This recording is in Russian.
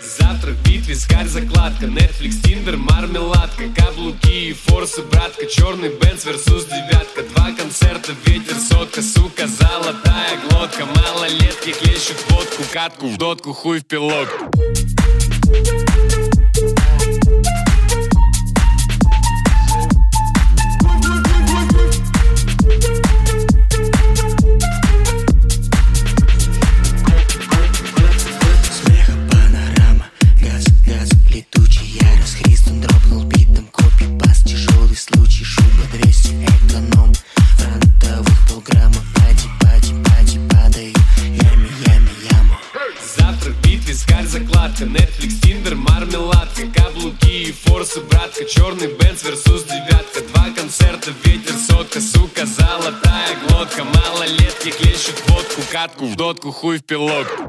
Завтра в битве скарь закладка. Netflix, Tinder, мармеладка. Каблуки и форсы, братка. Черный Бенц versus девятка. Два концерта, ветер, сотка. Сука, золотая глотка. Малолетки хлещут водку Катку в дотку, хуй в пилотку закладка Netflix, Tinder, мармеладка Каблуки и форсы, братка Черный Бенц versus девятка. Два концерта, ветер, сотка Сука, золотая глотка. Малолетки хлещут водку Катку в дотку, хуй в пилотку